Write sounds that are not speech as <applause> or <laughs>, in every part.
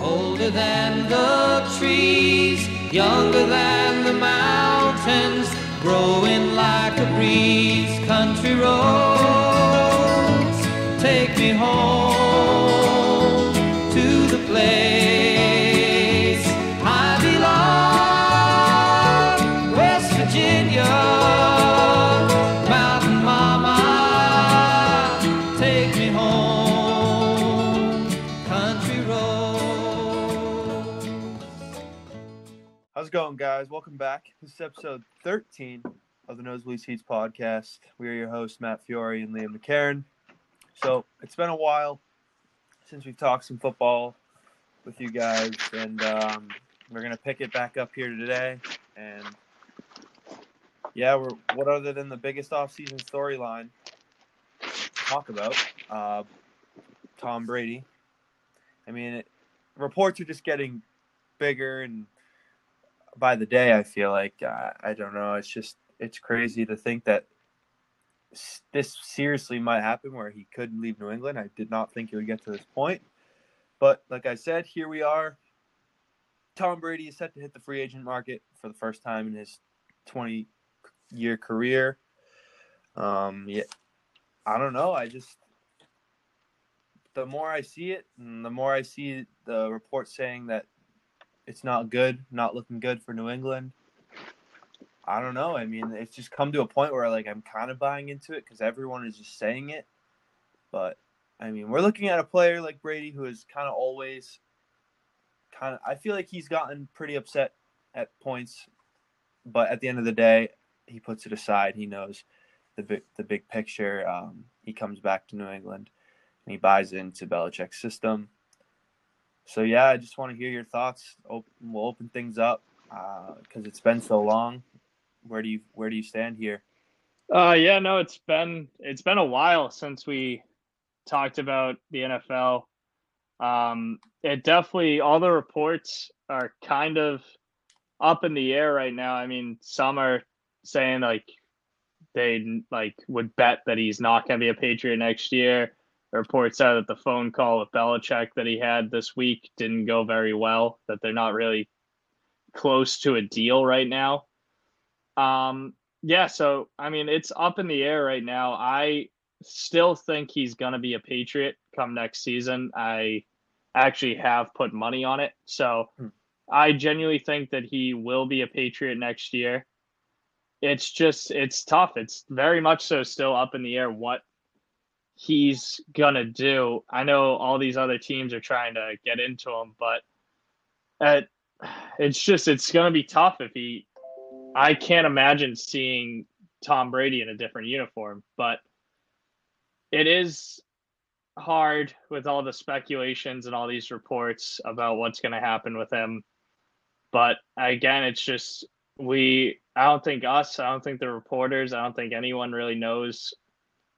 older than the trees, younger than the mountains, growing like a breeze. Country roads, take me home going, guys? Welcome back. This is episode 13 of the Nosebleed Seats podcast. We are your hosts, Matt Fiore and Liam McCarron. So it's been a while since we've talked some football with you guys, and um, we're gonna pick it back up here today. And yeah, we're what other than the biggest offseason storyline to talk about? Uh, Tom Brady. I mean, it, reports are just getting bigger and by the day. I feel like uh, I don't know. It's just it's crazy to think that this seriously might happen where he could leave New England. I did not think it would get to this point, but like I said, here we are. Tom Brady is set to hit the free agent market for the first time in his 20 year career. Um, yeah, I don't know. I just the more I see it, and the more I see the reports saying that it's not good, not looking good for New England. I don't know. I mean, it's just come to a point where like I'm kind of buying into it because everyone is just saying it. But I mean, we're looking at a player like Brady who is kind of always kind of. I feel like he's gotten pretty upset at points, but at the end of the day, he puts it aside. He knows the big the big picture. Um, he comes back to New England and he buys into Belichick's system. So yeah, I just want to hear your thoughts. Open, we'll open things up because it's been so long. Where do you where do you stand here? Uh, yeah, no, it's been it's been a while since we talked about the NFL. Um, it definitely all the reports are kind of up in the air right now. I mean, some are saying like they like would bet that he's not going to be a Patriot next year. Reports out that the phone call with Belichick that he had this week didn't go very well. That they're not really close to a deal right now. Um, yeah, so I mean, it's up in the air right now. I still think he's going to be a Patriot come next season. I actually have put money on it. So Hmm. I genuinely think that he will be a Patriot next year. It's just, it's tough. It's very much so still up in the air what he's to do. I know all these other teams are trying to get into him, but at, it's just, it's to be tough if he, I can't imagine seeing Tom Brady in a different uniform, but it is hard with all the speculations and all these reports about what's going to happen with him. But again, it's just we, I don't think us, I don't think the reporters, I don't think anyone really knows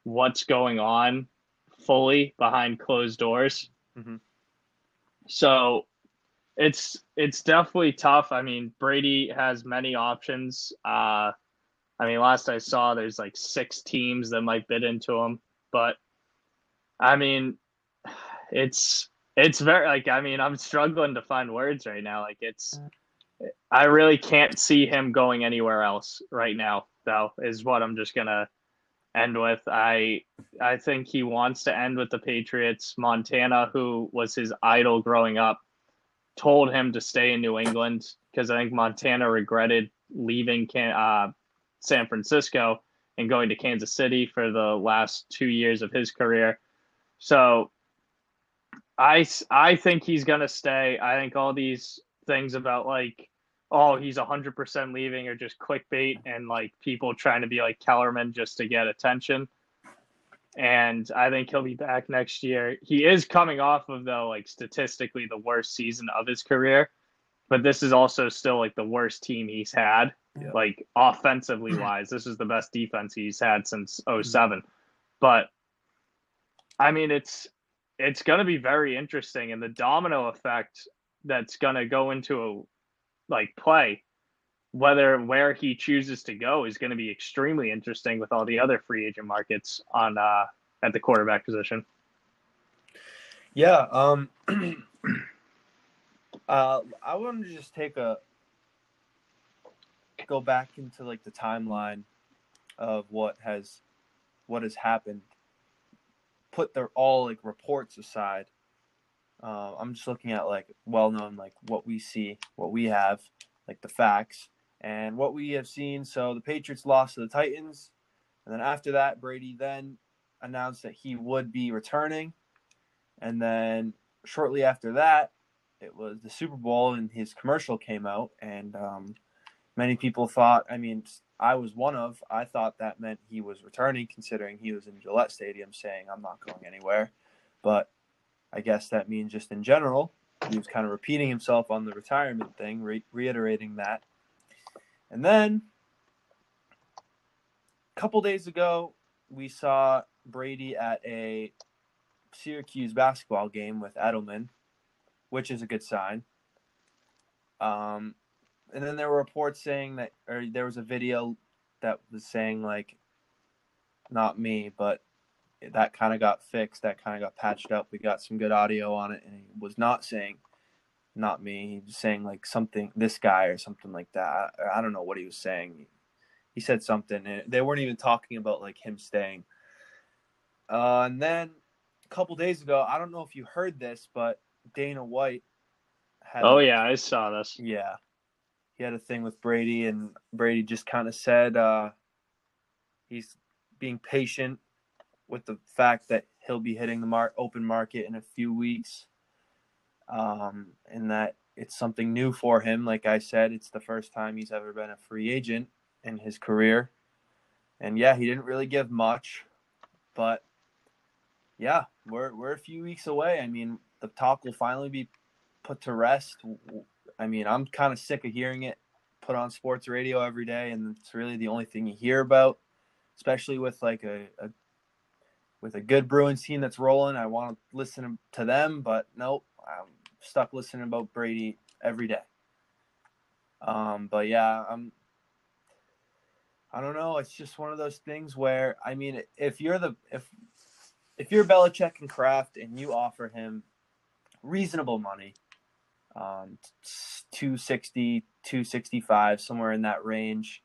what's going on fully behind closed doors. Mhm. So it's it's definitely tough. I mean, Brady has many options. Uh I mean, last I saw there's like six teams that might bid into him, but I mean, it's it's very like I mean, I'm struggling to find words right now. Like it's I really can't see him going anywhere else right now, though, is what I'm just gonna end with. I I think he wants to end with the Patriots. Montana, who was his idol growing up, told him to stay in New England because I think Montana regretted leaving Can- uh, San Francisco and going to Kansas City for the last two years of his career. So I I think he's to stay. I think all these things about like, oh, he's 100% leaving or just clickbait and like people trying to be like Kellerman just to get attention. And I think he'll be back next year. He is coming off of, though, like statistically the worst season of his career. But this is also still like the worst team he's had, Yeah. like offensively <clears throat> wise. This is the best defense he's had since mm-hmm. 07. But I mean, it's it's going to be very interesting, and the domino effect that's going to go into a like play, whether where he chooses to go is going to be extremely interesting with all the other free agent markets on uh, at the quarterback position. Yeah. Um. <clears throat> uh, I wanted to just take a go back into like the timeline of what has what has happened. Put their all like reports aside. Uh, I'm just looking at like well known like what we see, what we have, like the facts, and what we have seen. So the Patriots lost to the Titans, and then after that, Brady then announced that he would be returning, and then shortly after that, it was the Super Bowl, and his commercial came out, and um, many people thought. I mean, I was one of. I thought that meant he was returning, considering he was in Gillette Stadium saying, "I'm not going anywhere," but I guess that means just in general, he was kind of repeating himself on the retirement thing, re- reiterating that. And then a couple days ago, we saw Brady at a Syracuse basketball game with Edelman, which is a good sign. Um, and then there were reports saying that, or there was a video that was saying like, not me, but that kind of got fixed. That kind of got patched up. We got some good audio on it, and he was not saying, not me. He was saying like something, this guy or something like that. I, I don't know what he was saying. He said something, and they weren't even talking about like him staying. Uh, and then a couple days ago, I don't know if you heard this, but Dana White had. Oh yeah, I saw this. Yeah. He had a thing with Brady, and Brady just kind of said uh, he's being patient with the fact that he'll be hitting the mar- open market in a few weeks, um, and that it's something new for him. Like I said, it's the first time he's ever been a free agent in his career, and yeah, he didn't really give much, but yeah, we're we're a few weeks away. I mean, the talk will finally be put to rest. I mean, I'm kind of sick of hearing it put on sports radio every day, and it's really the only thing you hear about, especially with like a, a with a good Bruins team that's rolling. I want to listen to them, but nope, I'm stuck listening about Brady every day. Um, but yeah, I'm. I don't know. It's just one of those things where I mean, if you're the if if you're Belichick and Kraft and you offer him reasonable money, um, 260, 265, somewhere in that range.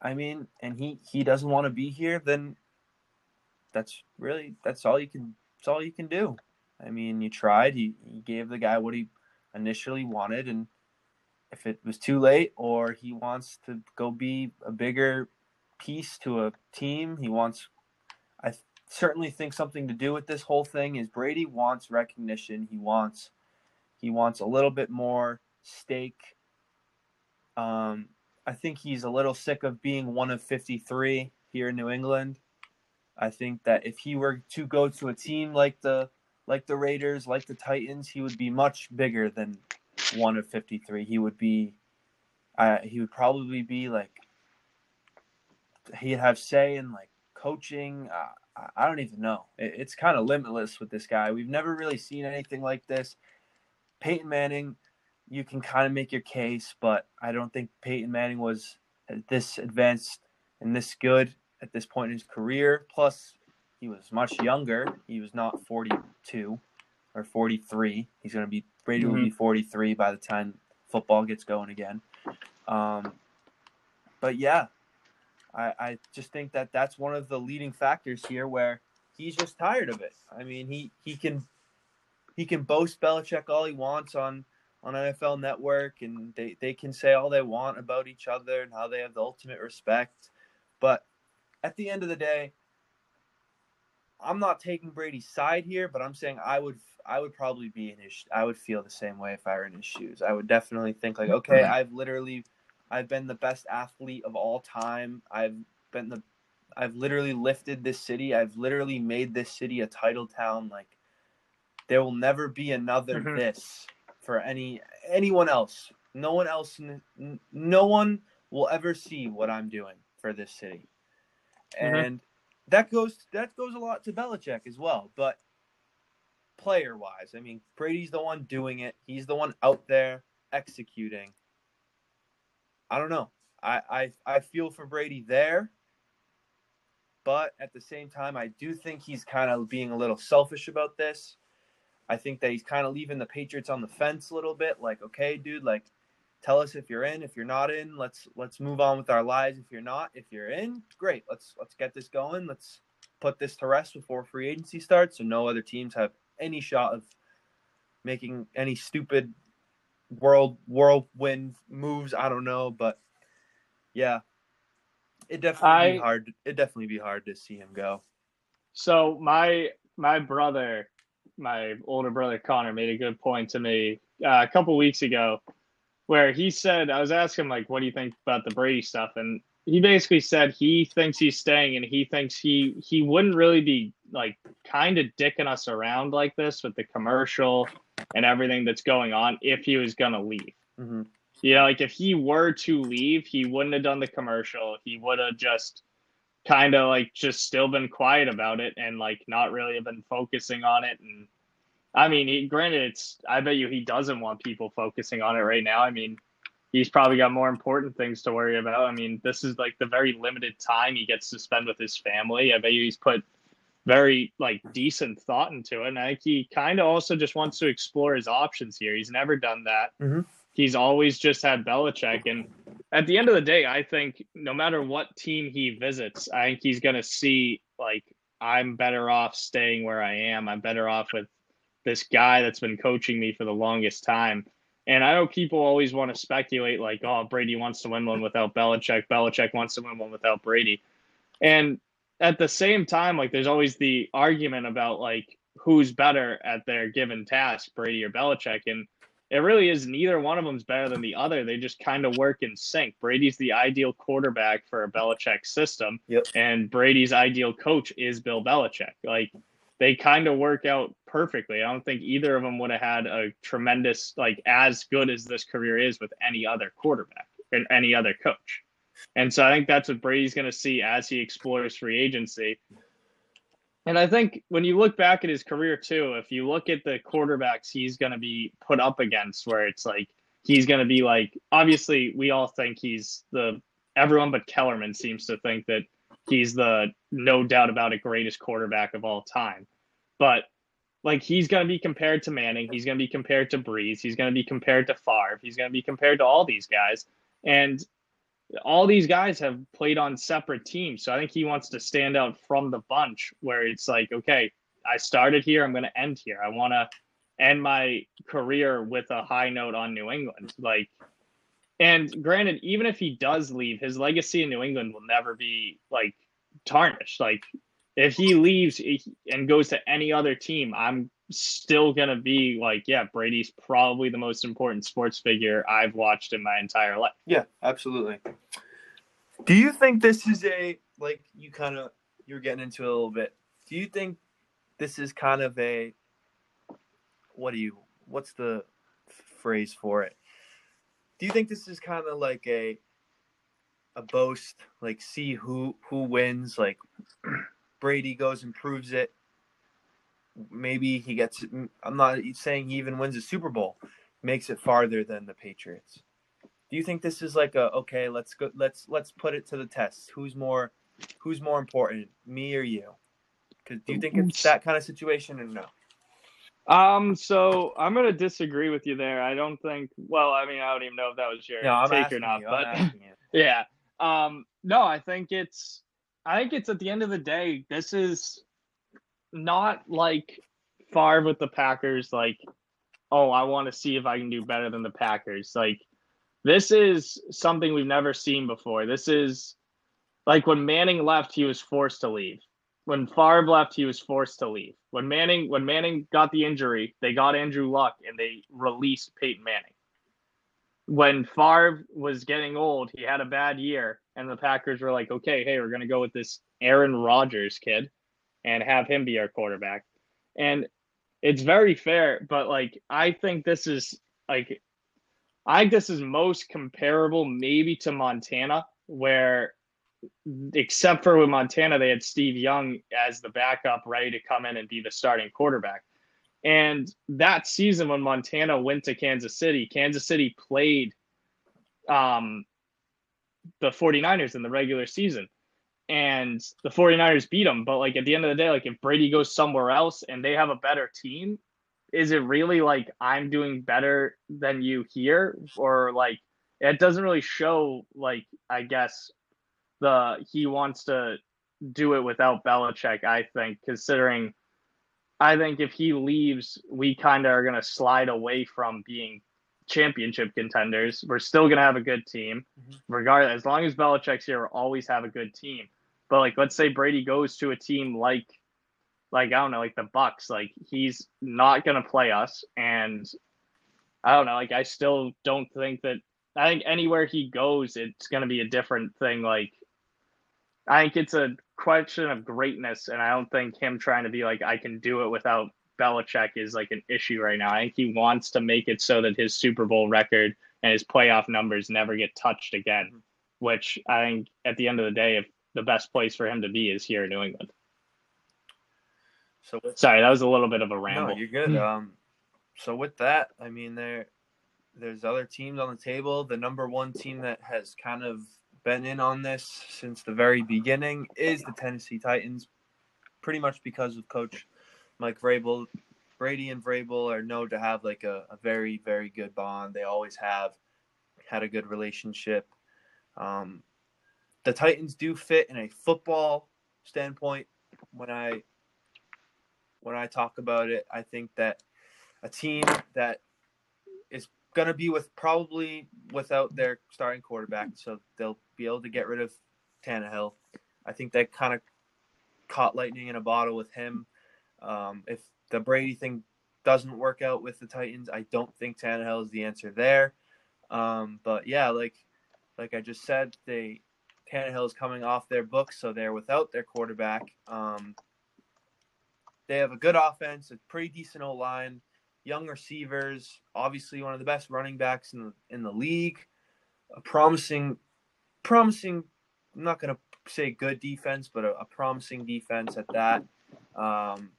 I mean, and he he doesn't want to be here, then that's really that's all you can that's all you can do. I mean, you tried. you, he gave the guy what he initially wanted, and if it was too late, or he wants to go be a bigger piece to a team, he wants. I certainly think something to do with this whole thing is Brady wants recognition. He wants he wants a little bit more stake. Um, I think he's a little sick of being one of 53 here in New England. I think that if he were to go to a team like the like the Raiders, like the Titans, he would be much bigger than one of 53. He would be uh, he would probably be like he'd have say in like coaching. Uh, I don't even know. It, it's kind of limitless with this guy. We've never really seen anything like this. Peyton Manning, you can kind of make your case, but I don't think Peyton Manning was this advanced and this good at this point in his career. Plus, he was much younger. He was not 42 or 43. He's going to be Brady will be 43 by the time football gets going again. Um, but yeah, I, I just think that that's one of the leading factors here where he's just tired of it. I mean, he, he can he can boast Belichick all he wants on on NFL Network, and they, they can say all they want about each other and how they have the ultimate respect. But at the end of the day, I'm not taking Brady's side here, but I'm saying I would I would probably be in his I would feel the same way if I were in his shoes. I would definitely think like, okay, I've literally I've been the best athlete of all time. I've been the I've literally lifted this city. I've literally made this city a title town. Like there will never be another Mhm. this for any anyone else. No one else no one will ever see what I'm doing for this city. Mhm. And that goes that goes a lot to Belichick as well, but player wise, I mean Brady's the one doing it. He's the one out there executing. I don't know. I I, I feel for Brady there. But at the same time, I do think he's kind of being a little selfish about this. I think that he's kind of leaving the Patriots on the fence a little bit. Like, okay, dude, like, tell us if you're in. If you're not in, let's let's move on with our lives. If you're not, if you're in, great. Let's let's get this going. Let's put this to rest before free agency starts, so no other teams have any shot of making any stupid world whirlwind moves. I don't know, but yeah, it definitely I- be hard. It definitely be hard to see him go. So my my brother, my older brother Connor, made a good point to me uh, a couple weeks ago, where he said I was asking him like, "What do you think about the Brady stuff?" And he basically said he thinks he's staying, and he thinks he he wouldn't really be like kind of dicking us around like this with the commercial and everything that's going on if he was gonna leave. hmm You know, like if he were to leave, he wouldn't have done the commercial. He would have just kind of like just still been quiet about it and like not really have been focusing on it. And I mean, he, granted, it's I bet you he doesn't want people focusing on it right now. I mean, he's probably got more important things to worry about. I mean, this is like the very limited time he gets to spend with his family. I bet you he's put very like decent thought into it. And I think he kind of also just wants to explore his options here. He's never done that. Mhm. He's always just had Belichick. And at the end of the day, I think no matter what team he visits, I think he's going to see like, I'm better off staying where I am. I'm better off with this guy that's been coaching me for the longest time. And I know people always want to speculate like, oh, Brady wants to win one without Belichick. Belichick wants to win one without Brady. And at the same time, like there's always the argument about like who's better at their given task, Brady or Belichick. And it really is neither one of them's better than the other. They just kind of work in sync. Brady's the ideal quarterback for a Belichick system, Yep. and Brady's ideal coach is Bill Belichick. Like they kind of work out perfectly. I don't think either of them would have had a tremendous, like as good as this career is with any other quarterback and any other coach. And so I think that's what Brady's going to see as he explores free agency. And I think when you look back at his career too, if you look at the quarterbacks he's going to be put up against, where it's like he's going to be like, obviously, we all think he's the everyone but Kellerman seems to think that he's the no doubt about it greatest quarterback of all time. But like he's going to be compared to Manning, he's going to be compared to Brees, he's going to be compared to Favre, he's going to be compared to all these guys, and all these guys have played on separate teams. So I think he wants to stand out from the bunch where it's like, okay, I started here, I'm going to end here. I want to end my career with a high note on New England. Like, and granted, even if he does leave, his legacy in New England will never be like tarnished. Like, if he leaves eh, and goes to any other team, I'm still gonna be like, yeah, Brady's probably the most important sports figure I've watched in my entire life. Yeah, absolutely. Do you think this is a like you kind of you're getting into a little bit? Do you think this is kind of a what do you what's the phrase for it? Do you think this is kind of like a a boast, like see who who wins, like Brady goes and proves it. Maybe he gets. I'm not saying he even wins a Super Bowl, makes it farther than the Patriots. Do you think this is like a okay? Let's go. Let's let's put it to the test. Who's more, who's more important, me or you? Because do you think it's that kind of situation or no? Um, so I'm gonna disagree with you there. I don't think. Well, I mean, I don't even know if that was your No, take or not, you. but <laughs> yeah. Um, no, I think it's. I think it's at the end of the day. This is not like Favre with the Packers. Like, oh, I want to see if I can do better than the Packers. Like, this is something we've never seen before. This is like when Manning left, he was forced to leave. When Favre left, he was forced to leave. When Manning when Manning got the injury, they got Andrew Luck and they released Peyton Manning. When Favre was getting old, he had a bad year, and the Packers were like, "Okay, hey, we're gonna go with this Aaron Rodgers kid, and have him be our quarterback." And it's very fair, but like I think this is like I think this is most comparable maybe to Montana, where except for with Montana, they had Steve Young as the backup, ready to come in and be the starting quarterback. And that season, when Montana went to Kansas City, Kansas City played um, the 49ers in the regular season. And the 49ers beat them. But like at the end of the day, like if Brady goes somewhere else and they have a better team, is it really like I'm doing better than you here, or like it doesn't really show like I guess the he wants to do it without Belichick. I think considering. I think if he leaves, we kind of are going to slide away from being championship contenders. We're still going to have a good team, Mhm. regardless. As long as Belichick's here, we'll always have a good team. But like, let's say Brady goes to a team like, like I don't know, like the Bucs. Like he's not going to play us, and I don't know. Like I still don't think that. I think anywhere he goes, it's going to be a different thing. Like I think it's a question of greatness, and I don't think him trying to be like I can do it without Belichick is like an issue right now. I think he wants to make it so that his Super Bowl record and his playoff numbers never get touched again. Mhm. Which I think at the end of the day, if the best place for him to be is here in New England. So with Sorry, that was a little bit of a ramble. No, you're good. Um, so with that, I mean, there, there's other teams on the table. The number one team that has kind of been in on this since the very beginning is the Tennessee Titans, pretty much because of Coach Mike Vrabel. Brady and Vrabel are known to have like a, a very, very good bond. They always have had a good relationship. Um, the Titans do fit in a football standpoint. When I when I talk about it, I think that a team that is going to be with probably without their starting quarterback, so they'll be able to get rid of Tannehill. I think that kind of caught lightning in a bottle with him. Um, if the Brady thing doesn't work out with the Titans, I don't think Tannehill is the answer there. Um, but yeah, like like I just said, they Tannehill is coming off their books, so they're without their quarterback. Um, they have a good offense, a pretty decent O line, young receivers, obviously one of the best running backs in the in the league. A promising, promising. I'm not gonna say good defense, but a, a promising defense at that. Um,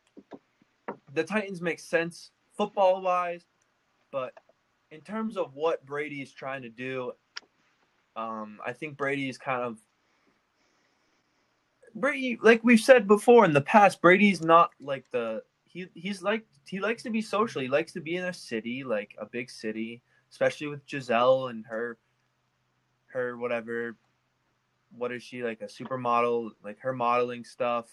the Titans make sense football wise, but in terms of what Brady is trying to do, um, I think Brady is kind of Brady, like we've said before in the past, Brady's not like the he he's like he likes to be social. He likes to be in a city, like a big city, especially with Gisele and her her whatever what is she like a supermodel, like her modeling stuff.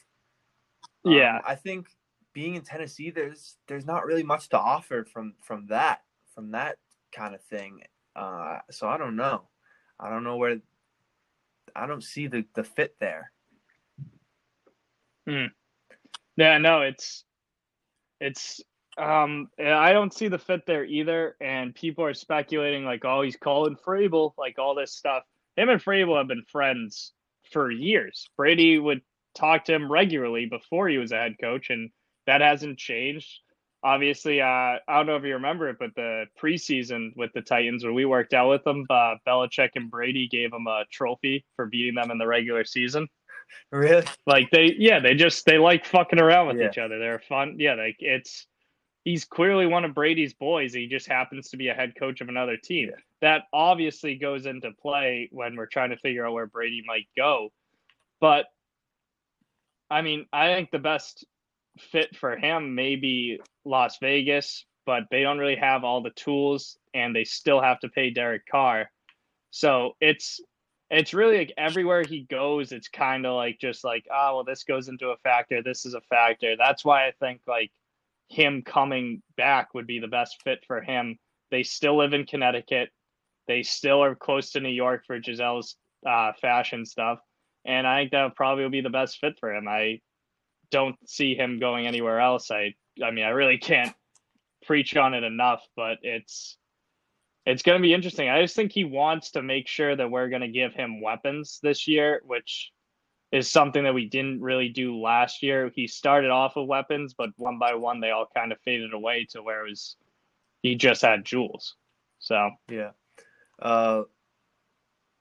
Um, Yeah. I think being in Tennessee there's there's not really much to offer from from that from that kind of thing. Uh so I don't know. I don't know where I don't see the the fit there. Yeah, no, it's it's um I don't see the fit there either. And people are speculating like, oh, he's calling Vrabel, like all this stuff. Him and Vrabel have been friends for years. Brady would talk to him regularly before he was a head coach, and that hasn't changed. Obviously, uh, I don't know if you remember it, but the preseason with the Titans, when we worked out with them, uh, Belichick and Brady gave him a trophy for beating them in the regular season Really? like they yeah they just they like fucking around with Yeah. each other they're fun yeah like it's he's clearly one of brady's boys he just happens to be a head coach of another team Yeah. that obviously goes into play when we're trying to figure out where brady might go but i mean i think the best fit for him may be las vegas but they don't really have all the tools and they still have to pay derek carr so it's it's really like everywhere he goes, it's kind of like just like, oh, well, this goes into a factor. This is a factor. That's why I think like him coming back would be the best fit for him. They still live in Connecticut. They still are close to New York for Gisele's uh, fashion stuff. And I think that probably will be the best fit for him. I don't see him going anywhere else. I, I mean, I really can't preach on it enough, but it's, it's going to be interesting. I just think he wants to make sure that we're going to give him weapons this year, which is something that we didn't really do last year. He started off with weapons, but one by one, they all kind of faded away to where it was he just had Jules. So, Yeah. Uh,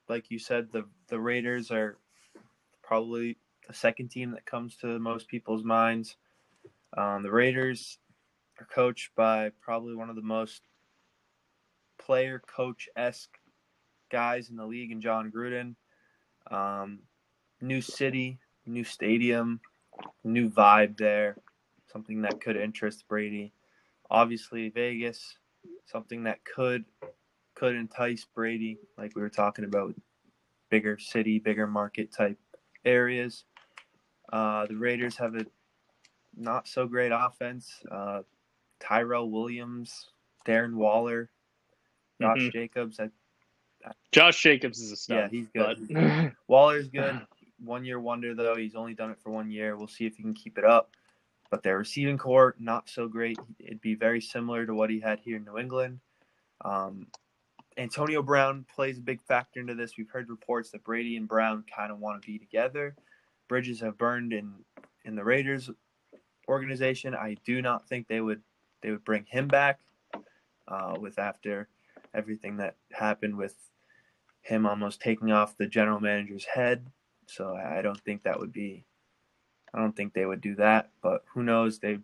like you said, the the Raiders are probably the second team that comes to most people's minds. Um, the Raiders are coached by probably one of the most player coach esque guys in the league, and Jon Gruden. Um, new city, new stadium, new vibe there, something that could interest Brady. obviously Vegas, something that could could entice Brady, like we were talking about, bigger city, bigger market type areas. Uh, the Raiders have a not so great offense. Uh, Tyrell Williams, Darren Waller, Josh Mhm. Jacobs. I, Josh Jacobs is a stud. Yeah, he's good. But <laughs> Waller's good. One year wonder though. He's only done it for one year. We'll see if he can keep it up. But their receiving corps not so great. It'd be very similar to what he had here in New England. Um, Antonio Brown plays a big factor into this. We've heard reports that Brady and Brown kind of want to be together. Bridges have burned in in the Raiders organization. I do not think they would they would bring him back uh, with after everything that happened with him almost taking off the general manager's head. So I don't think that would be I don't think they would do that, but who knows? They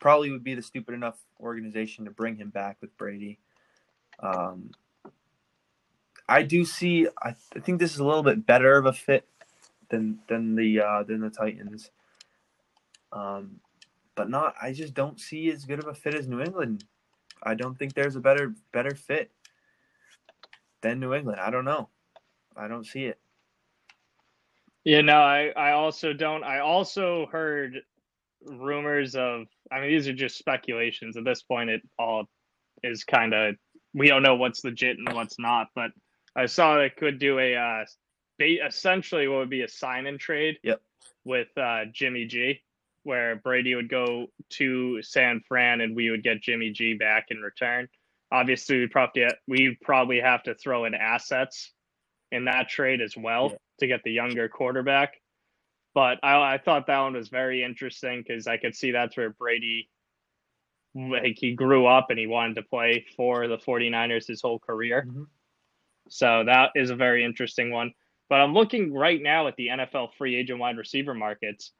probably would be the stupid enough organization to bring him back with Brady. Um, I do see. I, I think this is a little bit better of a fit than than the uh, than the Titans. Um, but not. I just don't see as good of a fit as New England. I don't think there's a better better fit than New England. I don't know. I don't see it. Yeah, no, I, I also don't. I also heard rumors of, I mean, these are just speculations. At this point, it all is kind of, we don't know what's legit and what's not, but I saw they could do a, uh, essentially what would be a sign and trade Yep. with uh, Jimmy G, where Brady would go to San Fran and we would get Jimmy G back in return. Obviously, we probably we probably have to throw in assets in that trade as well Yeah. To get the younger quarterback. But I, I thought that one was very interesting because I could see that's where Brady, like he grew up and he wanted to play for the 49ers his whole career. Mhm. So that is a very interesting one. But I'm looking right now at the NFL free agent wide receiver markets.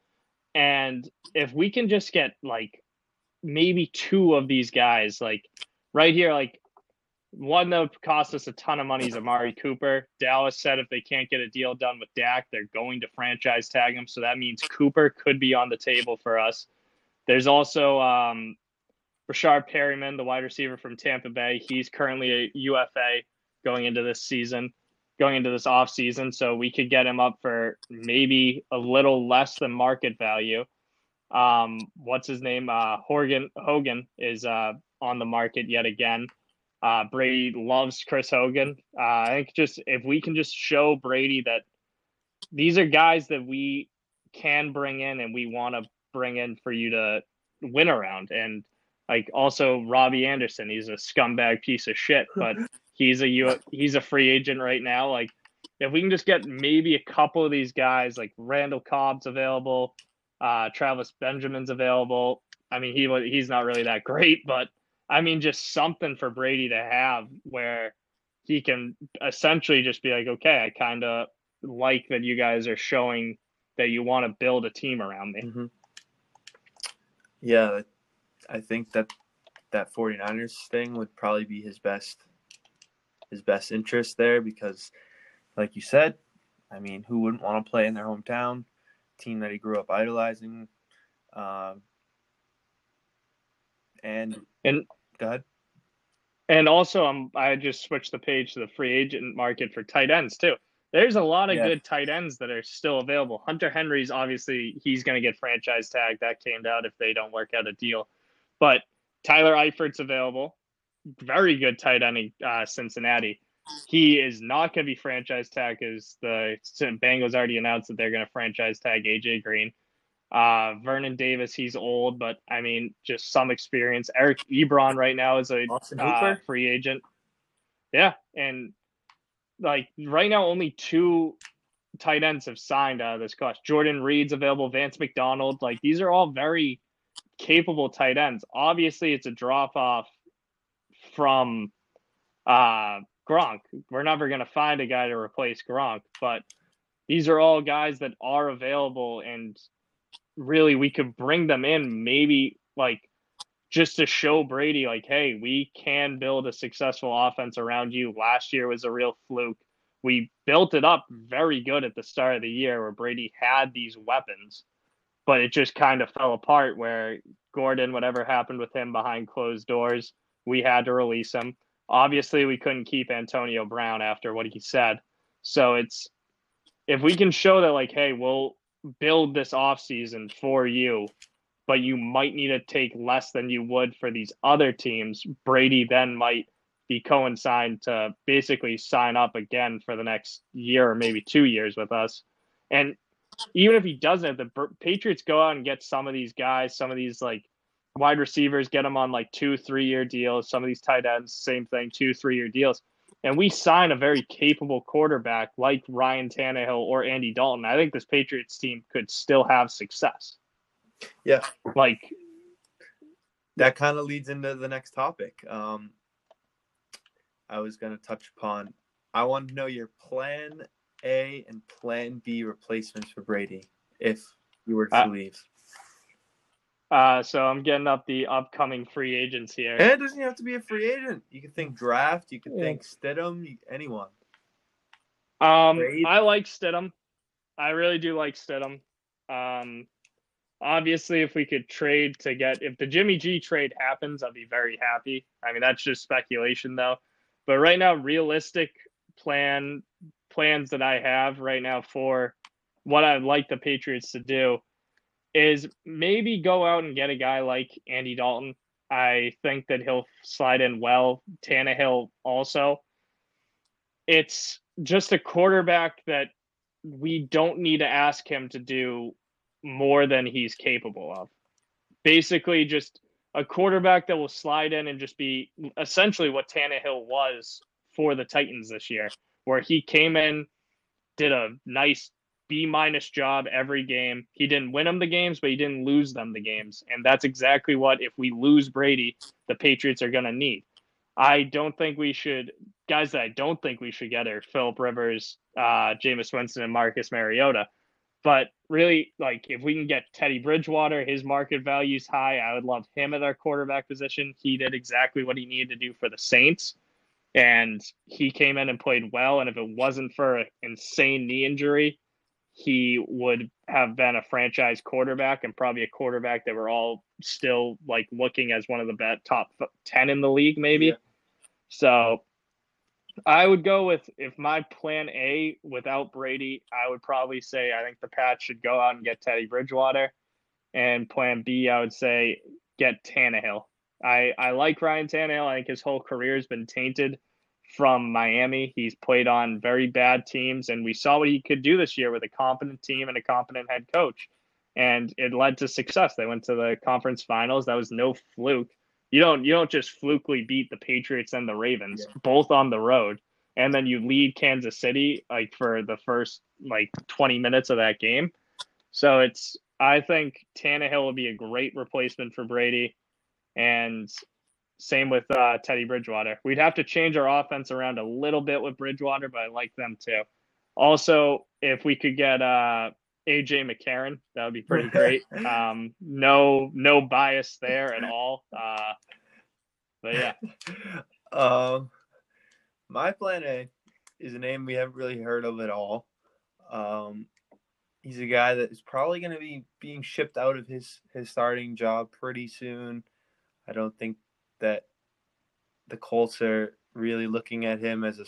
And if we can just get like maybe two of these guys, like right here, like one that would cost us a ton of money is Amari Cooper. Dallas said if they can't get a deal done with Dak, they're going to franchise tag him. So that means Cooper could be on the table for us. There's also um, Rashard Perriman, the wide receiver from Tampa Bay. He's currently a UFA going into this season, going into this off season. So we could get him up for maybe a little less than market value. Um, what's his name? Uh, Hogan Hogan is uh, on the market yet again. Uh, Brady loves Chris Hogan. Uh, I think just if we can just show Brady that these are guys that we can bring in and we want to bring in for you to win around. And like also Robbie Anderson, he's a scumbag piece of shit, <laughs> but he's a U- he's a free agent right now. Like if we can just get maybe a couple of these guys, like Randall Cobb's available, uh, Travis Benjamin's available. I mean, he he's not really that great, but I mean, just something for Brady to have where he can essentially just be like, okay, I kind of like that you guys are showing that you want to build a team around me. hmm Yeah, I think that that 49ers thing would probably be his best his best interest there because like you said, I mean, who wouldn't want to play in their hometown, team that he grew up idolizing? Um, and And go ahead. And also, um, I just switched the page to the free agent market for tight ends too. There's a lot of Yeah. good tight ends that are still available. Hunter Henry's obviously he's going to get franchise tag. That came out if they don't work out a deal. But Tyler Eifert's available. Very good tight end in uh, Cincinnati. He is not going to be franchise tag because the Bengals already announced that they're going to franchise tag AJ Green. Uh, Vernon Davis, he's old, but I mean, just some experience. Eric Ebron right now is a uh, free agent. Yeah, and like right now, only two tight ends have signed out of this class. Jordan Reed's available. Vance McDonald. Like these are all very capable tight ends. Obviously, it's a drop off from uh, Gronk. We're never going to find a guy to replace Gronk, but these are all guys that are available, and really we could bring them in maybe like just to show Brady, like, hey, we can build a successful offense around you. Last year was a real fluke. We built it up very good at the start of the year where Brady had these weapons, but it just kind of fell apart where Gordon, whatever happened with him behind closed doors, we had to release him. Obviously, we couldn't keep Antonio Brown after what he said. So it's if we can show that like, hey, we'll build this offseason for you, but you might need to take less than you would for these other teams, Brady then might be coincide to basically sign up again for the next year or maybe two years with us. And even if he doesn't, the Patriots go out and get some of these guys, some of these like wide receivers, get them on like two, three year deals. Some of these tight ends, same thing, two, three year deals. And we sign a very capable quarterback like Ryan Tannehill or Andy Dalton. I think this Patriots team could still have success. Yeah. Like that kind of leads into the next topic. Um, I was going to touch upon. I want to know your plan A and plan B replacements for Brady if you were to leave. Uh, so I'm getting up the upcoming free agents here. And it doesn't have to be a free agent. You can think draft. You can Yeah. think Stidham. Anyone. Um, Trade? I like Stidham. I really do like Stidham. Um, obviously, if we could trade to get if the Jimmy G trade happens, I'll be very happy. I mean, that's just speculation though. But right now, realistic plan plans that I have right now for what I'd like the Patriots to do is maybe go out and get a guy like Andy Dalton. I think that he'll slide in well. Tannehill also. It's just a quarterback that we don't need to ask him to do more than he's capable of. Basically, just a quarterback that will slide in and just be essentially what Tannehill was for the Titans this year, where he came in, did a nice B minus job every game. He didn't win them the games, but he didn't lose them the games. And that's exactly what, if we lose Brady, the Patriots are going to need. I don't think we should, guys that I don't think we should get are Philip Rivers, uh, Jameis Winston, and Marcus Mariota. But really, like, if we can get Teddy Bridgewater, his market value's high. I would love him at our quarterback position. He did exactly what he needed to do for the Saints. And he came in and played well. And if it wasn't for an insane knee injury, he would have been a franchise quarterback and probably a quarterback that we're all still like looking as one of the bet top 10 in the league maybe Yeah. so i would go with if my plan a without brady i would probably say i think the pats should go out and get teddy bridgewater and plan b i would say get Tannehill. i i like ryan Tannehill. i think his whole career has been tainted from Miami. He's played on very bad teams, and we saw what he could do this year with a competent team and a competent head coach. And it led to success. They went to the conference finals. That was no fluke. You don't you don't just flukely beat the Patriots and the Ravens, Yeah. both on the road, and then you lead Kansas City like for the first like 20 minutes of that game. So it's I think Tannehill will be a great replacement for Brady. And same with uh, Teddy Bridgewater. We'd have to change our offense around a little bit with Bridgewater, but I like them too. Also, if we could get uh, AJ McCarron, that would be pretty <laughs> great. Um, no, no bias there at all. Uh, but yeah, <laughs> Um, my plan A is a name we haven't really heard of at all. Um, he's a guy that is probably going to be being shipped out of his his starting job pretty soon. I don't think that the Colts are really looking at him as a.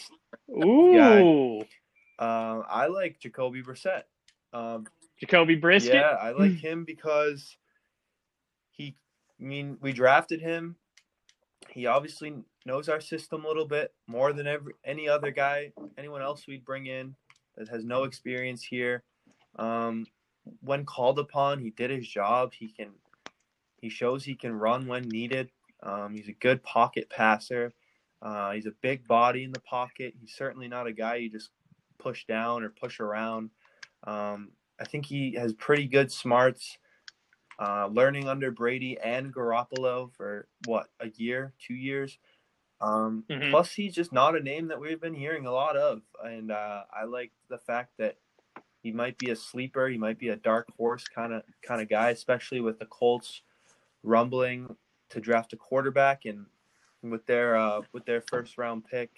ooh, Uh, I like Jacoby Brissett. Um, Jacoby Brisket. yeah, I like him because he. I mean, we drafted him. He obviously knows our system a little bit more than every any other guy, anyone else we'd bring in that has no experience here. Um, when called upon, he did his job. He can. He shows he can run when needed. Um, he's a good pocket passer. Uh, he's a big body in the pocket. He's certainly not a guy you just push down or push around. Um, I think he has pretty good smarts. Uh, learning under Brady and Garoppolo for what a year, two years. Um, Mhm. Plus, he's just not a name that we've been hearing a lot of, and uh, I like the fact that he might be a sleeper. He might be a dark horse kind of kind of guy, especially with the Colts rumbling to draft a quarterback and with their uh, with their first round pick.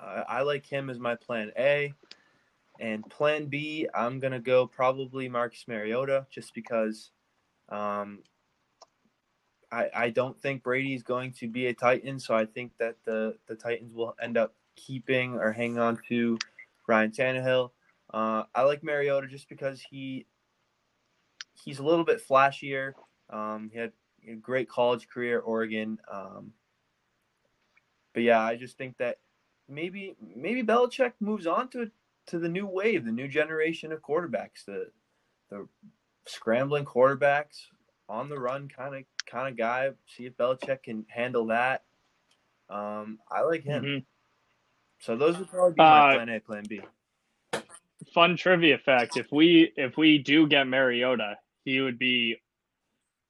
Uh, I like him as my plan A. And plan B, I'm gonna go probably Marcus Mariota, just because um, I, I don't think Brady is going to be a Titan, so I think that the, the Titans will end up keeping or hanging on to Ryan Tannehill. Uh, I like Mariota just because he he's a little bit flashier. Um, he had great college career at Oregon. Um, but yeah, I just think that maybe maybe Belichick moves on to to the new wave, the new generation of quarterbacks, the the scrambling quarterbacks on the run kind of kind of guy. See if Belichick can handle that. Um, I like him. Mhm. So those would probably be my Uh, plan A, plan B. Fun trivia fact: if we if we do get Mariota, he would be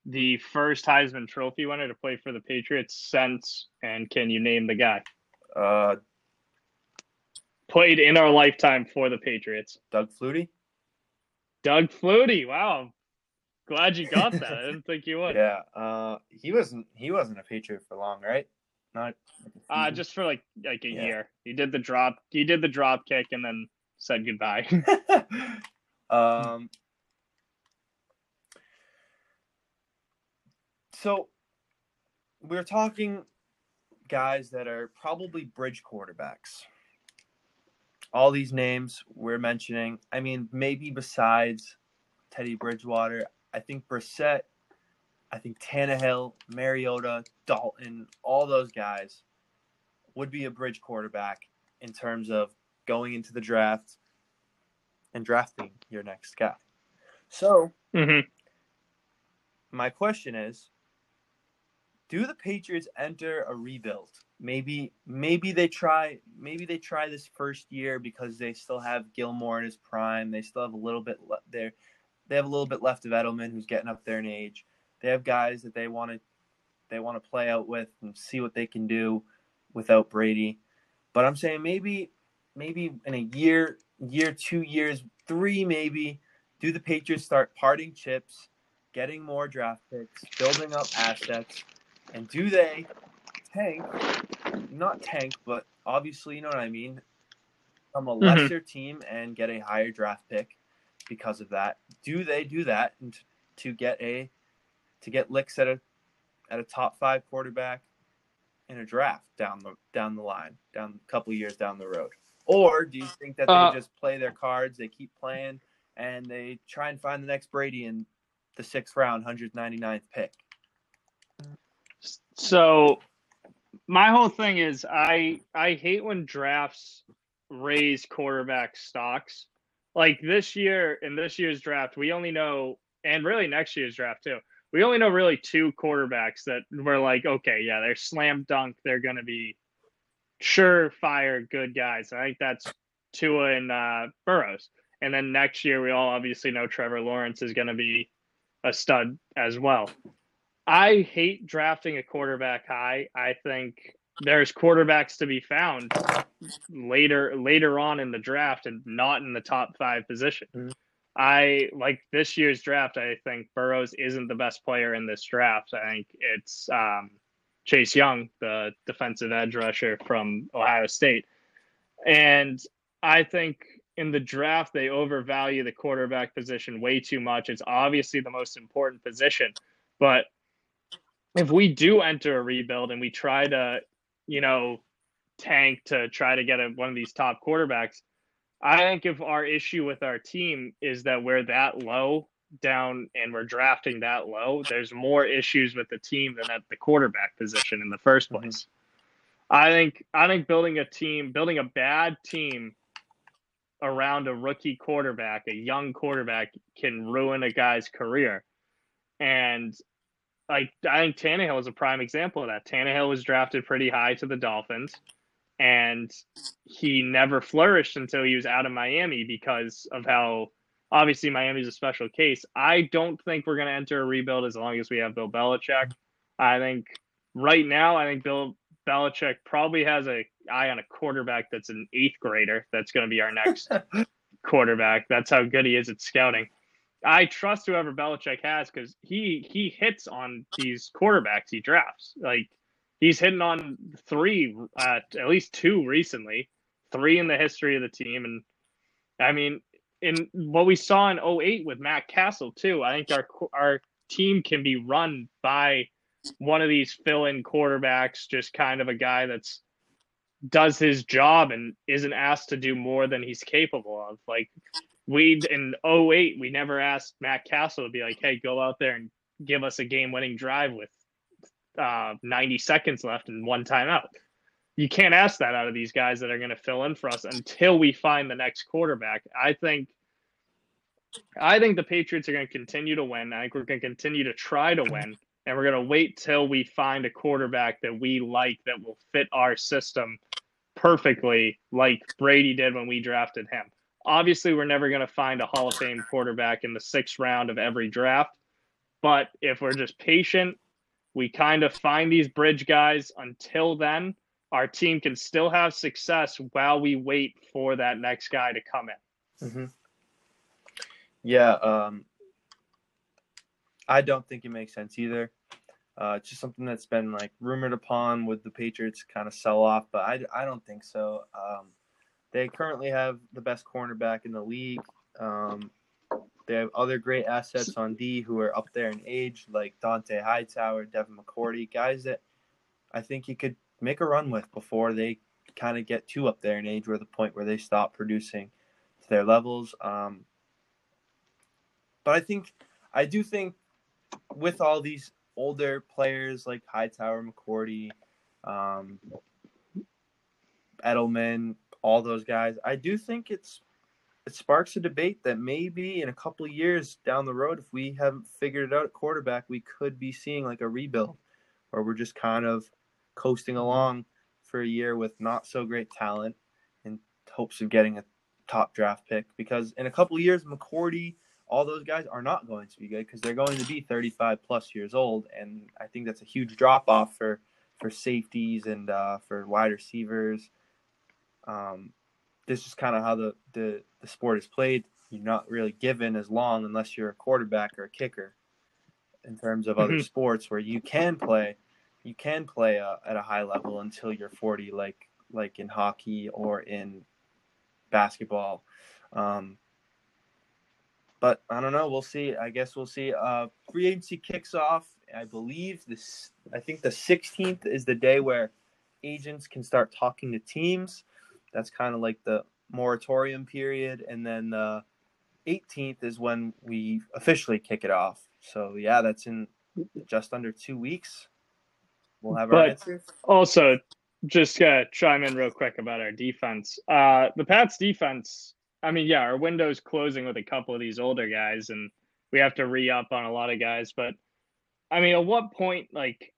the first Heisman Trophy winner to play for the Patriots since. And can you name the guy Uh, played in our lifetime for the Patriots? Doug Flutie. Doug Flutie. Wow, glad you got that. I <laughs> didn't think you would. Yeah. Uh, he wasn't he wasn't a Patriot for long, right? Not. Uh, just for like like a Yeah. year. He did the drop. He did the drop kick and then said goodbye. <laughs> um. So, we're talking guys that are probably bridge quarterbacks. All these names we're mentioning. I mean, maybe besides Teddy Bridgewater, I think Brissett, I think Tannehill, Mariota, Dalton, all those guys would be a bridge quarterback in terms of going into the draft and drafting your next guy. So, hmm my question is do the Patriots enter a rebuild? Maybe maybe they try maybe they try this first year because they still have Gilmore in his prime. They still have a little bit le- there. They have a little bit left of Edelman who's getting up there in age. They have guys that they want to they want to play out with and see what they can do without Brady. But I'm saying maybe maybe in a year, year, two years, three maybe, do the Patriots start parting chips, getting more draft picks, building up assets, and do they tank? Not tank, but obviously, you know what I mean. From a Mhm. lesser team and get a higher draft pick because of that. Do they do that to get a to get licks at a at a top five quarterback in a draft down the down the line, down a couple years down the road? Or do you think that they Uh, just play their cards, they keep playing, and they try and find the next Brady in the sixth round, 199th pick? So my whole thing is I I hate when drafts raise quarterback stocks. Like this year in this year's draft, we only know and really next year's draft too. We only know really two quarterbacks that we're like, okay, yeah, they're slam dunk. They're going to be surefire good guys. I think that's Tua and uh, Burrows. And then next year, we all obviously know Trevor Lawrence is going to be a stud as well. I hate drafting a quarterback high. I think there's quarterbacks to be found later later on in the draft and not in the top five position. Mhm. I like this year's draft. I think Burrows isn't the best player in this draft. I think it's um, Chase Young, the defensive edge rusher from Ohio State, and I think in the draft they overvalue the quarterback position way too much. It's obviously the most important position, but if we do enter a rebuild and we try to, you know, tank to try to get a, one of these top quarterbacks, I think if our issue with our team is that we're that low down and we're drafting that low, there's more issues with the team than at the quarterback position in the 1st Mhm. place. I think I think building a team, building a bad team around a rookie quarterback, a young quarterback can ruin a guy's career. And like I think Tannehill is a prime example of that. Tannehill was drafted pretty high to the Dolphins, and he never flourished until he was out of Miami because of how obviously Miami's a special case. I don't think we're going to enter a rebuild as long as we have Bill Belichick. I think right now, I think Bill Belichick probably has a eye on a quarterback that's an eighth grader. That's going to be our next <laughs> quarterback. That's how good he is at scouting. I trust whoever Belichick has because he he hits on these quarterbacks he drafts. Like he's hitting on three, uh, at least two recently, three in the history of the team, and I mean, in what we saw in 08 with Matt Cassel too. I think our our team can be run by one of these fill-in quarterbacks, just kind of a guy that's does his job and isn't asked to do more than he's capable of. Like we in 08, we never asked Matt Cassel to be like, hey, go out there and give us a game-winning drive with uh, 90 seconds left and one timeout. You can't ask that out of these guys that are going to fill in for us until we find the next quarterback. I think I think the Patriots are going to continue to win. I think we're going to continue to try to win, and we're going to wait till we find a quarterback that we like that will fit our system perfectly, like Brady did when we drafted him. Obviously, we're never going to find a Hall of Fame quarterback in the sixth round of every draft, but if we're just patient, we kind of find these bridge guys until then our team can still have success while we wait for that next guy to come in. Mm-hmm. Yeah, um, I don't think it makes sense either. Uh, it's just something that's been like rumored upon with the Patriots kind of sell off, but I, I don't think so. Um, they currently have the best cornerback in the league. Um, they have other great assets on D who are up there in age, like Dont'a Hightower, Devin McCourty, guys that I think you could make a run with before they kind of get too up there in age, where the point where they stop producing to their levels. Um, but I think I do think with all these older players like Hightower, McCourty, um, Edelman, all those guys, I do think it's it sparks a debate that maybe in a couple years down the road, if we haven't figured it out at quarterback, we could be seeing like a rebuild, where we're just kind of coasting along for a year with not so great talent in hopes of getting a top draft pick. Because in a couple years, McCourty, all those guys are not going to be good because they're going to be 35 plus years old, and I think that's a huge drop off for for safeties and uh, for wide receivers. Um, this is kind of how the, the the sport is played. You're not really given as long unless you're a quarterback or a kicker. In terms of other mm-hmm. sports where you can play you can play uh, at a high level until you're 40, like like in hockey or in basketball. Um, but I don't know. We'll see. I guess we'll see. Uh, free agency kicks off. I believe this. I think the 16th is the day where agents can start talking to teams. That's kind of like the moratorium period, and then the 18th is when we officially kick it off. So yeah, that's in just under two weeks we'll have our but answers. Also, just to chime in real quick about our defense. Uh, the Pats defense. I mean, yeah, our window's closing with a couple of these older guys, and we have to re up on a lot of guys. But I mean, at what point, like,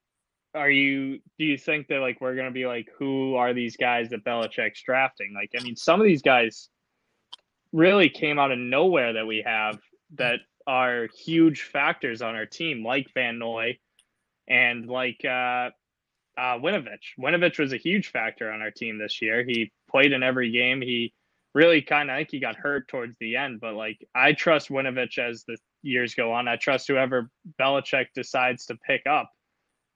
are you? Do you think that like we're gonna be like, who are these guys that Belichick's drafting? Like, I mean, some of these guys really came out of nowhere that we have that are huge factors on our team, like Van Noy, and like uh, uh, Winovich. Winovich was a huge factor on our team this year. He played in every game. He really kind of, I think he got hurt towards the end, but like I trust Winovich as the years go on. I trust whoever Belichick decides to pick up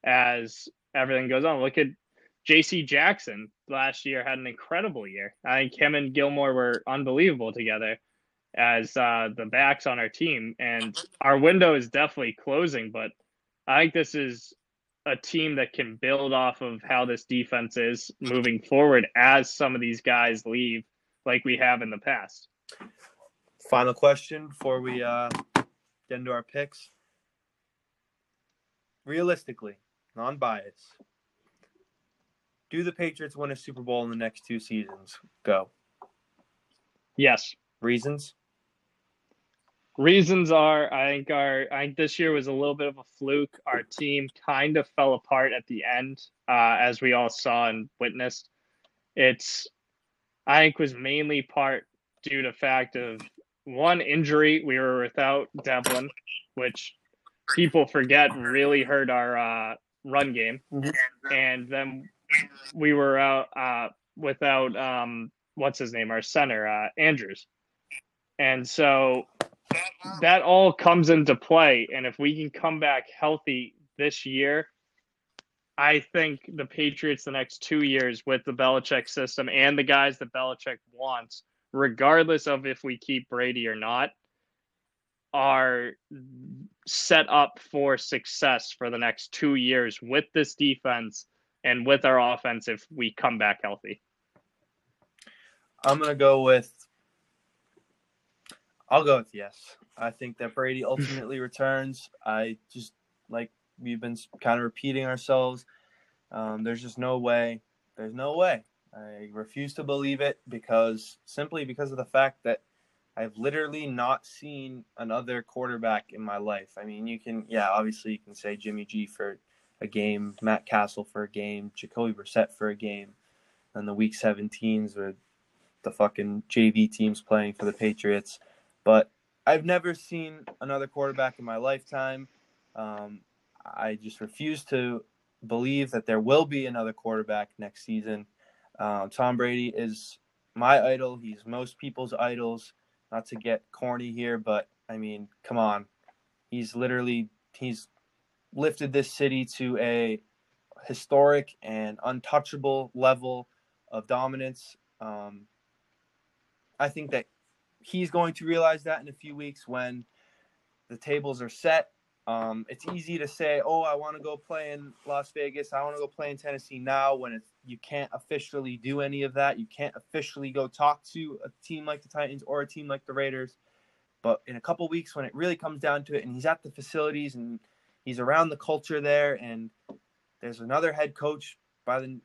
as everything goes on. Look at JC Jackson last year had an incredible year. I think him and Gilmore were unbelievable together as uh, the backs on our team. And our window is definitely closing, but I think this is a team that can build off of how this defense is moving forward as some of these guys leave, like we have in the past. Final question before we uh, get into our picks. Realistically, non bias, do the Patriots win a Super Bowl in the next two seasons? Go. Yes. Reasons? Reasons are, I think our, I think this year was a little bit of a fluke. Our team kind of fell apart at the end, uh, as we all saw and witnessed. It's, I think, was mainly part due to fact of one injury. We were without Develin, which people forget really hurt our uh, run game, mm-hmm. and then we were out uh, without um, what's his name, our center, uh, Andrews, and so that all comes into play. And if we can come back healthy this year, I think the Patriots the next two years with the Belichick system and the guys that Belichick wants, regardless of if we keep Brady or not, are set up for success for the next two years with this defense and with our offense if we come back healthy? I'm gonna go with. I'll go with yes. I think that Brady ultimately <laughs> returns. I just like we've been kind of repeating ourselves. Um, there's just no way. There's no way. I refuse to believe it because simply because of the fact that I've literally not seen another quarterback in my life. I mean, you can, yeah, obviously you can say Jimmy G for a game, Matt Cassel for a game, Jacoby Brissett for a game, and the Week 17s with the fucking JV teams playing for the Patriots. But I've never seen another quarterback in my lifetime. Um, I just refuse to believe that there will be another quarterback next season. Um, Tom Brady is my idol. He's most people's idols. Not to get corny here, but I mean, come on. He's literally he's lifted this city to a historic and untouchable level of dominance. Um, I think that he's going to realize that in a few weeks when the tables are set. Um, it's easy to say, "Oh, I want to go play in Las Vegas. I want to go play in Tennessee now." When it's, you can't officially do any of that, you can't officially go talk to a team like the Titans or a team like the Raiders. But in a couple weeks, when it really comes down to it, and he's at the facilities and he's around the culture there, and there's another head coach by the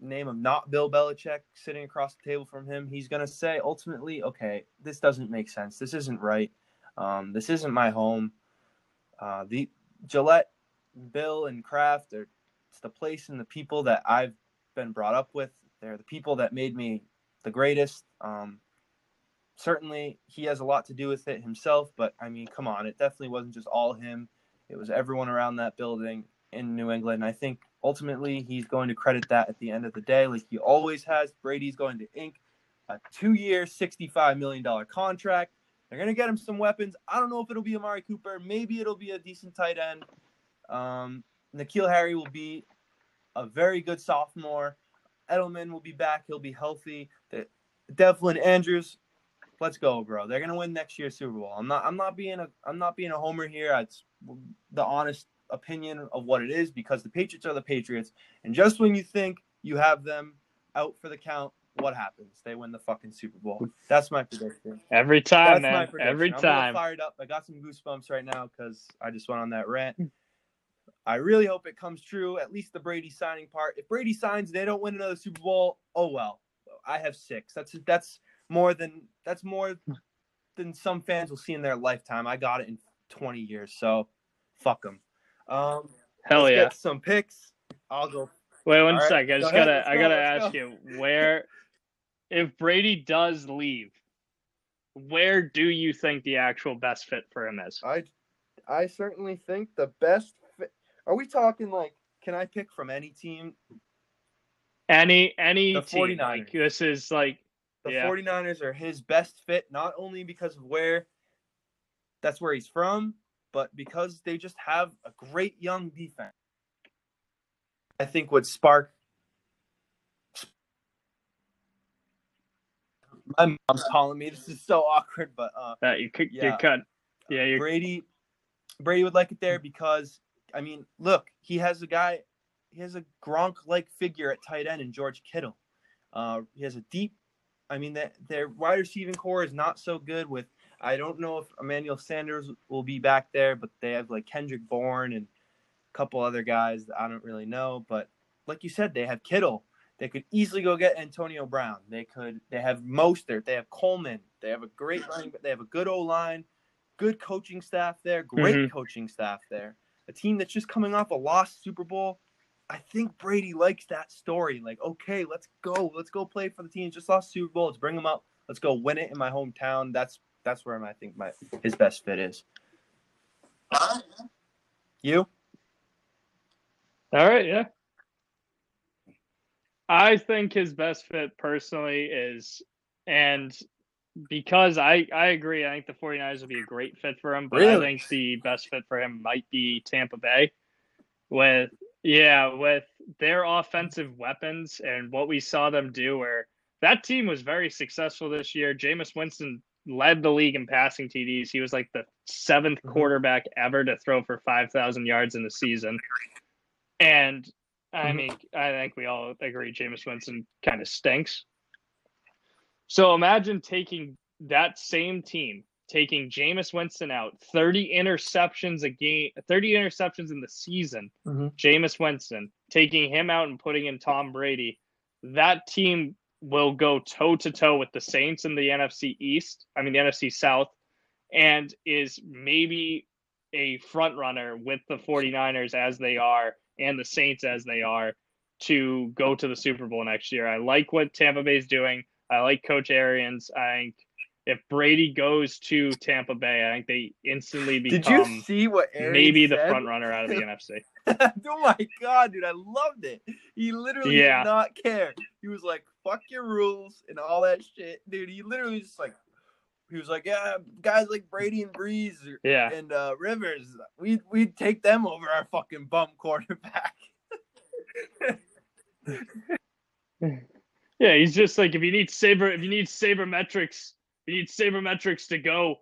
name of not Bill Belichick sitting across the table from him, he's going to say ultimately, okay, this doesn't make sense. This isn't right. Um, this isn't my home. Uh, the Gillette, Bill, and Kraft are it's the place and the people that I've been brought up with. They're the people that made me the greatest. Um, certainly, he has a lot to do with it himself, but I mean, come on, it definitely wasn't just all him. It was everyone around that building in New England. I think ultimately he's going to credit that at the end of the day, like he always has. Brady's going to ink a two-year, $65 million contract. They're going to get him some weapons. I don't know if it'll be Amari Cooper. Maybe it'll be a decent tight end. Um, N'Keal Harry will be a very good sophomore. Edelman will be back. He'll be healthy. Develin Andrews, let's go, bro. They're gonna win next year's Super Bowl. I'm not. I'm not being a. I'm not being a homer here. It's the honest opinion of what it is because the Patriots are the Patriots. And just when you think you have them out for the count, what happens? They win the fucking Super Bowl. That's my prediction. Every time, That's man. prediction. Every I'm time. fired up. I got some goosebumps right now because I just went on that rant. I really hope it comes true. At least the Brady signing part. If Brady signs, they don't win another Super Bowl. Oh well. I have six. That's that's more than that's more than some fans will see in their lifetime. I got it in 20 years. So fuck them. Um, Hell yeah. Get some picks. I'll go. Wait one All right, sec. I go just gotta I go, gotta ask go. you where if Brady does leave, where do you think the actual best fit for him is? I I certainly think the best. Fit, are we talking like? Can I pick from any team? Any any The team 49ers. like this is like The Yeah. 49ers are his best fit, not only because of where that's where he's from, but because they just have a great young defense. I think would spark. My mom's calling me. This is so awkward, but uh, that you could you Yeah. cut yeah you Brady, Brady would like it there because I mean, look, he has a guy, he has a Gronk-like figure at tight end in George Kittle. Uh, he has a deep. I mean, that their wide receiving corps is not so good. With I don't know if Emmanuel Sanders will be back there, but they have like Kendrick Bourne and a couple other guys that I don't really know. But like you said, they have Kittle. They could easily go get Antonio Brown. They could. They have Mostert. They have Coleman. They have a great running. They have a good O line, good coaching staff there. Great Mhm. coaching staff there. A team that's just coming off a lost Super Bowl. I think Brady likes that story. Like, okay, let's go. Let's go play for the team. Just lost Super Bowl. Let's bring them up. Let's go win it in my hometown. That's that's where I think my his best fit is. You? All right, yeah. I think his best fit personally is, and because I, I agree, I think the 49ers would be a great fit for him, but I think the best fit for him might be Tampa Bay with, yeah, with their offensive weapons and what we saw them do, where that team was very successful this year. Jameis Winston led the league in passing TDs. He was like the 7th Mhm. quarterback ever to throw for 5,000 yards in a season. And I Mhm. mean, I think we all agree Jameis Winston kind of stinks. So imagine taking that same team, taking Jameis Winston out, 30 interceptions a game, 30 interceptions in the season. Mhm. Jameis Winston, taking him out and putting in Tom Brady. That team will go toe to toe with the Saints in the NFC East, I mean the NFC South, and is maybe a front runner with the 49ers as they are and the Saints as they are to go to the Super Bowl next year. I like what Tampa Bay is doing. I like Coach Arians. I think if Brady goes to Tampa Bay, I think they instantly become. Did you see what maybe the front runner out of the <laughs> NFC. <laughs> oh my god, dude, I loved it. He literally Yeah. did not care. He was like, "Fuck your rules" and all that shit, dude. He literally just like, he was like, "Yeah, guys like Brady and Brees Yeah. and uh, Rivers, we we'd take them over our fucking bum quarterback." <laughs> Yeah, he's just like if you need saber if you need sabermetrics, you need sabermetrics to go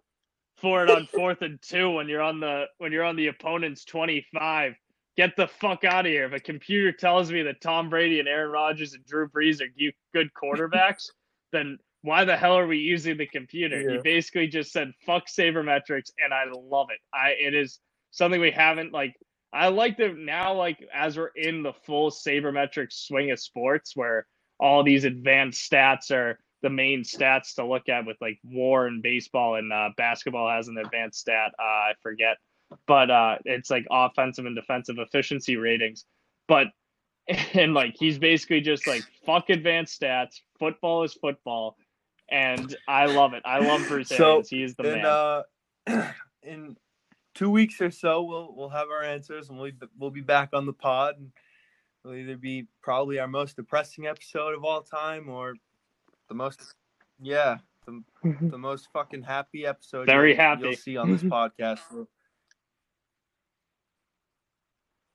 for it on <laughs> fourth and two when you're on the when you're on the opponent's twenty five. Get the fuck out of here. If a computer tells me that Tom Brady and Aaron Rodgers and Drew Brees are good quarterbacks, then why the hell are we using the computer? He basically just said fuck sabermetrics and I love it. I it is something we haven't like I like that now like as we're in the full sabermetric swing of sports where all these advanced stats are the main stats to look at with like war and baseball and uh, basketball has an advanced stat uh, i forget but uh, it's like offensive and defensive efficiency ratings but <laughs> and like he's basically just like fuck advanced stats football is football and i love it i love bruce So, Arians. he is the and man uh, <clears throat> in two weeks or so, we'll we'll have our answers, and we'll be, we'll be back on the pod. And it'll either be probably our most depressing episode of all time, or the most, yeah, the, the most fucking happy episode. Very you'll, happy. You'll see on this podcast.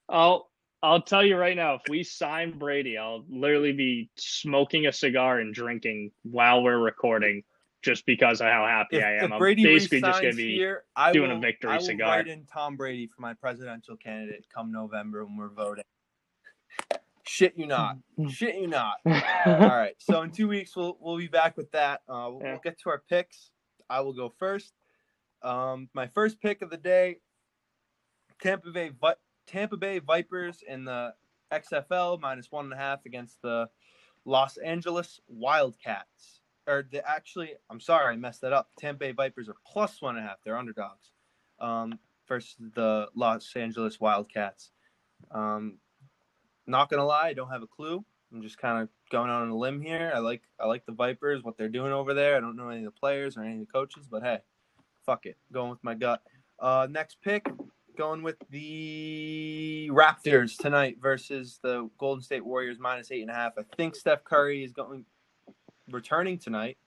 So, I'll I'll tell you right now, if we sign Brady, I'll literally be smoking a cigar and drinking while we're recording, just because of how happy if, I am. if I'm Brady basically just resigns gonna be here, I doing a will, victory I will cigar. write in Tom Brady for my presidential candidate come November when we're voting. Shit you not. <laughs> Shit you not. <laughs> All right. So in two weeks we'll we'll be back with that. Uh, we'll, Yeah. we'll get to our picks. I will go first. Um, my first pick of the day: Tampa Bay Vi- Tampa Bay Vipers in the XFL minus one and a half against the Los Angeles Wildcats. Or the actually, I'm sorry, I messed that up. Tampa Bay Vipers are plus one and a half. They're underdogs. Um, versus the Los Angeles Wildcats. Um, not gonna lie, I don't have a clue. I'm just kind of going out on a limb here. I like I like the Vipers, what they're doing over there. I don't know any of the players or any of the coaches, but hey, fuck it, going with my gut. Uh, next pick, going with the Raptors tonight versus the Golden State Warriors minus eight and a half. I think Steph Curry is going returning tonight.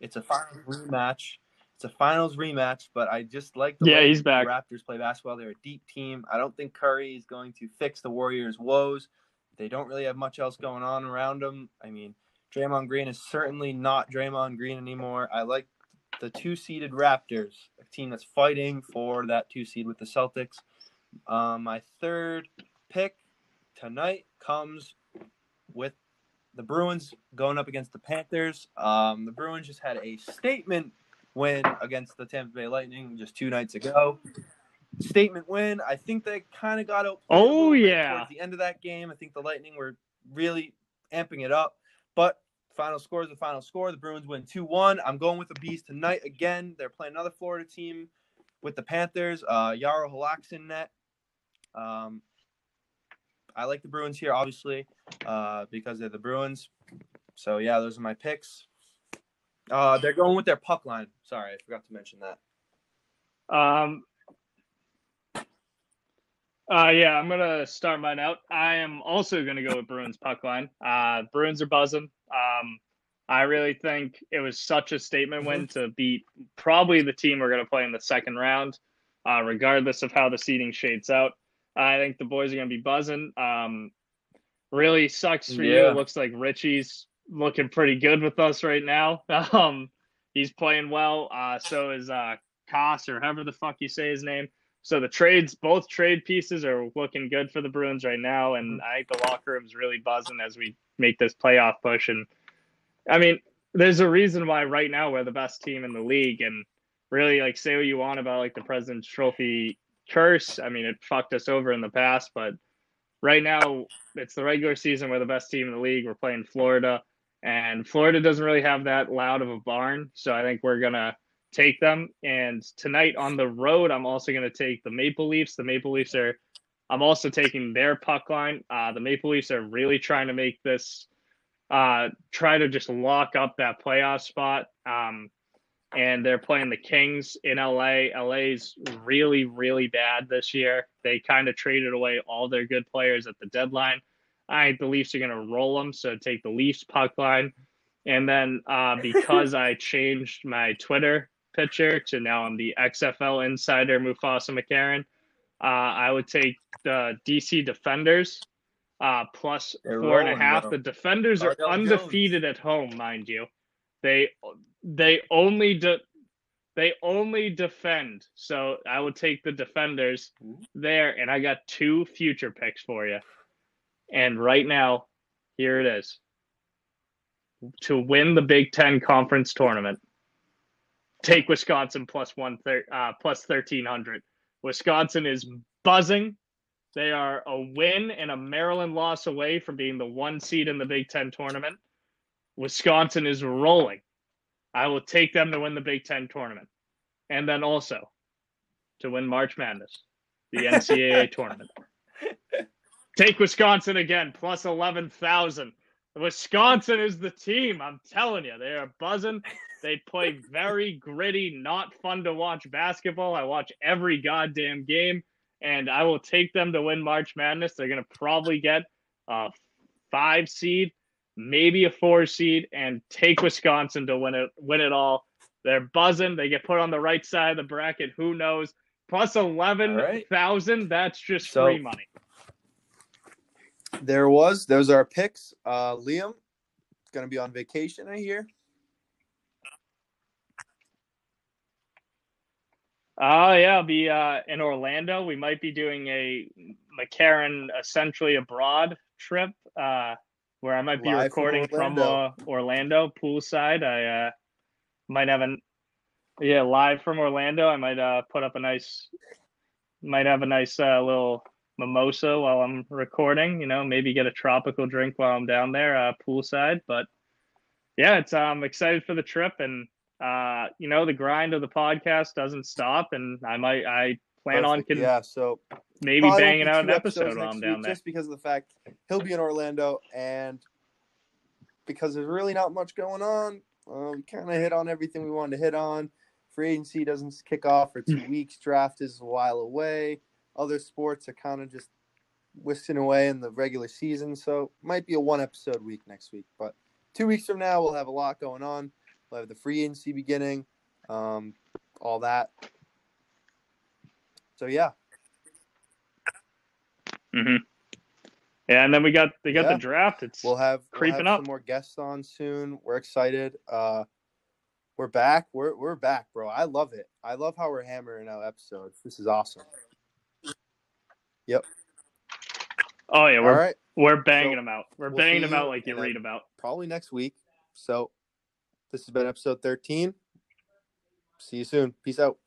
It's a finals rematch. It's a finals rematch, but I just like the Yeah, way he's the back. Raptors play basketball. They're a deep team. I don't think Curry is going to fix the Warriors' woes. They don't really have much else going on around them. I mean, Draymond Green is certainly not Draymond Green anymore. I like the two seeded Raptors, a team that's fighting for that two seed with the Celtics. Um, my third pick tonight comes with the Bruins going up against the Panthers. Um, the Bruins just had a statement win against the Tampa Bay Lightning just two nights ago. Statement win. I think they kind of got out. Oh, yeah. Towards the end of that game, I think the Lightning were really amping it up. But final score is the final score. The Bruins win 2 1. I'm going with the Bees tonight again. They're playing another Florida team with the Panthers. Uh, Jaro Halak's in net. Um, I like the Bruins here, obviously, uh, because they're the Bruins. So, yeah, those are my picks. Uh, they're going with their puck line. Sorry, I forgot to mention that. Um, uh, yeah, I'm gonna start mine out. I am also gonna go with Bruins puck line. Uh, Bruins are buzzing. Um, I really think it was such a statement win to beat probably the team we're gonna play in the second round, uh, regardless of how the seeding shades out. I think the boys are gonna be buzzing. Um, really sucks for Yeah. you. Looks like Ritchie's looking pretty good with us right now. <laughs> Um, He's playing well. Uh, so is uh, Koss or however the fuck you say his name. So the trades, both trade pieces are looking good for the Bruins right now, and mm-hmm. I think the locker room's really buzzing as we make this playoff push. And I mean, there's a reason why right now we're the best team in the league, and really like say what you want about like the President's Trophy curse. I mean, it fucked us over in the past, but right now it's the regular season. We're the best team in the league. We're playing Florida, and Florida doesn't really have that loud of a barn, so I think we're gonna take them. And tonight on the road, I'm also going to take the Maple Leafs. The Maple Leafs are, I'm also taking their puck line. Uh, the Maple Leafs are really trying to make this, uh, try to just lock up that playoff spot. Um, and they're playing the Kings in LA. LA's really, really bad this year. They kind of traded away all their good players at the deadline. I think the Leafs are going to roll them. So take the Leafs puck line. And then uh, because <laughs> I changed my Twitter pitcher to now I'm the XFL insider Mufasa McCarron. Uh, I would take the DC Defenders uh, plus four and a half. The Defenders are Cardell undefeated at home, mind you. They they only de- they only defend. So I would take the Defenders Ooh. there, and I got two future picks for you. And right now, here it is. To win the Big Ten conference tournament, take Wisconsin plus one thir- uh, plus thirteen hundred. Wisconsin is buzzing. They are a win and a Maryland loss away from being the one seed in the Big Ten tournament. Wisconsin is rolling. I will take them to win the Big Ten tournament, and then also to win March Madness, the <laughs> NCAA tournament. Take Wisconsin again, plus eleven thousand. Wisconsin is the team. I'm telling you, they are buzzing. They play very gritty, not fun to watch basketball. I watch every goddamn game, and I will take them to win March Madness. They're going to probably get a five seed, maybe a four seed, and take Wisconsin to win it. Win it all. They're buzzing. They get put on the right side of the bracket. Who knows? Plus eleven thousand. That's just So- free money. There was. Those are our picks. Uh, Liam, going to be on vacation, I hear. Oh yeah, I'll be uh, in Orlando. We might be doing a McCarran essentially abroad trip, uh, where I might be Live recording from, Orlando. uh, Orlando poolside. I uh, might have an yeah live from Orlando. I might uh, put up a nice, might have a nice uh, little mimosa while I'm recording. You know, maybe get a tropical drink while I'm down there uh, poolside. But yeah, it's I'm excited for the trip and uh, you know, the grind of the podcast doesn't stop, and I might I plan on Perfect. can yeah, so maybe banging out an episode while I'm down there. Just because of the fact he'll be in Orlando, and because there's really not much going on, uh, we kind of hit on everything we wanted to hit on. Free agency doesn't kick off for two weeks. Draft is a while away. Other sports are kind of just whisking away in the regular season, so might be a one episode week next week. But two weeks from now, we'll have a lot going on. We'll have the free agency beginning, um, all that. So yeah, hmm Yeah, and then we got they got Yeah. the draft. It's We'll have creeping we'll have up. some more guests on soon. We're excited. Uh, we're back. We're we're back, bro. I love it. I love how we're hammering out episodes. This is awesome. Yep. Oh yeah, All we're right, we're banging So, them out. We're we'll banging them out like you in read about. probably next week. So this has been episode thirteen. See you soon. Peace out.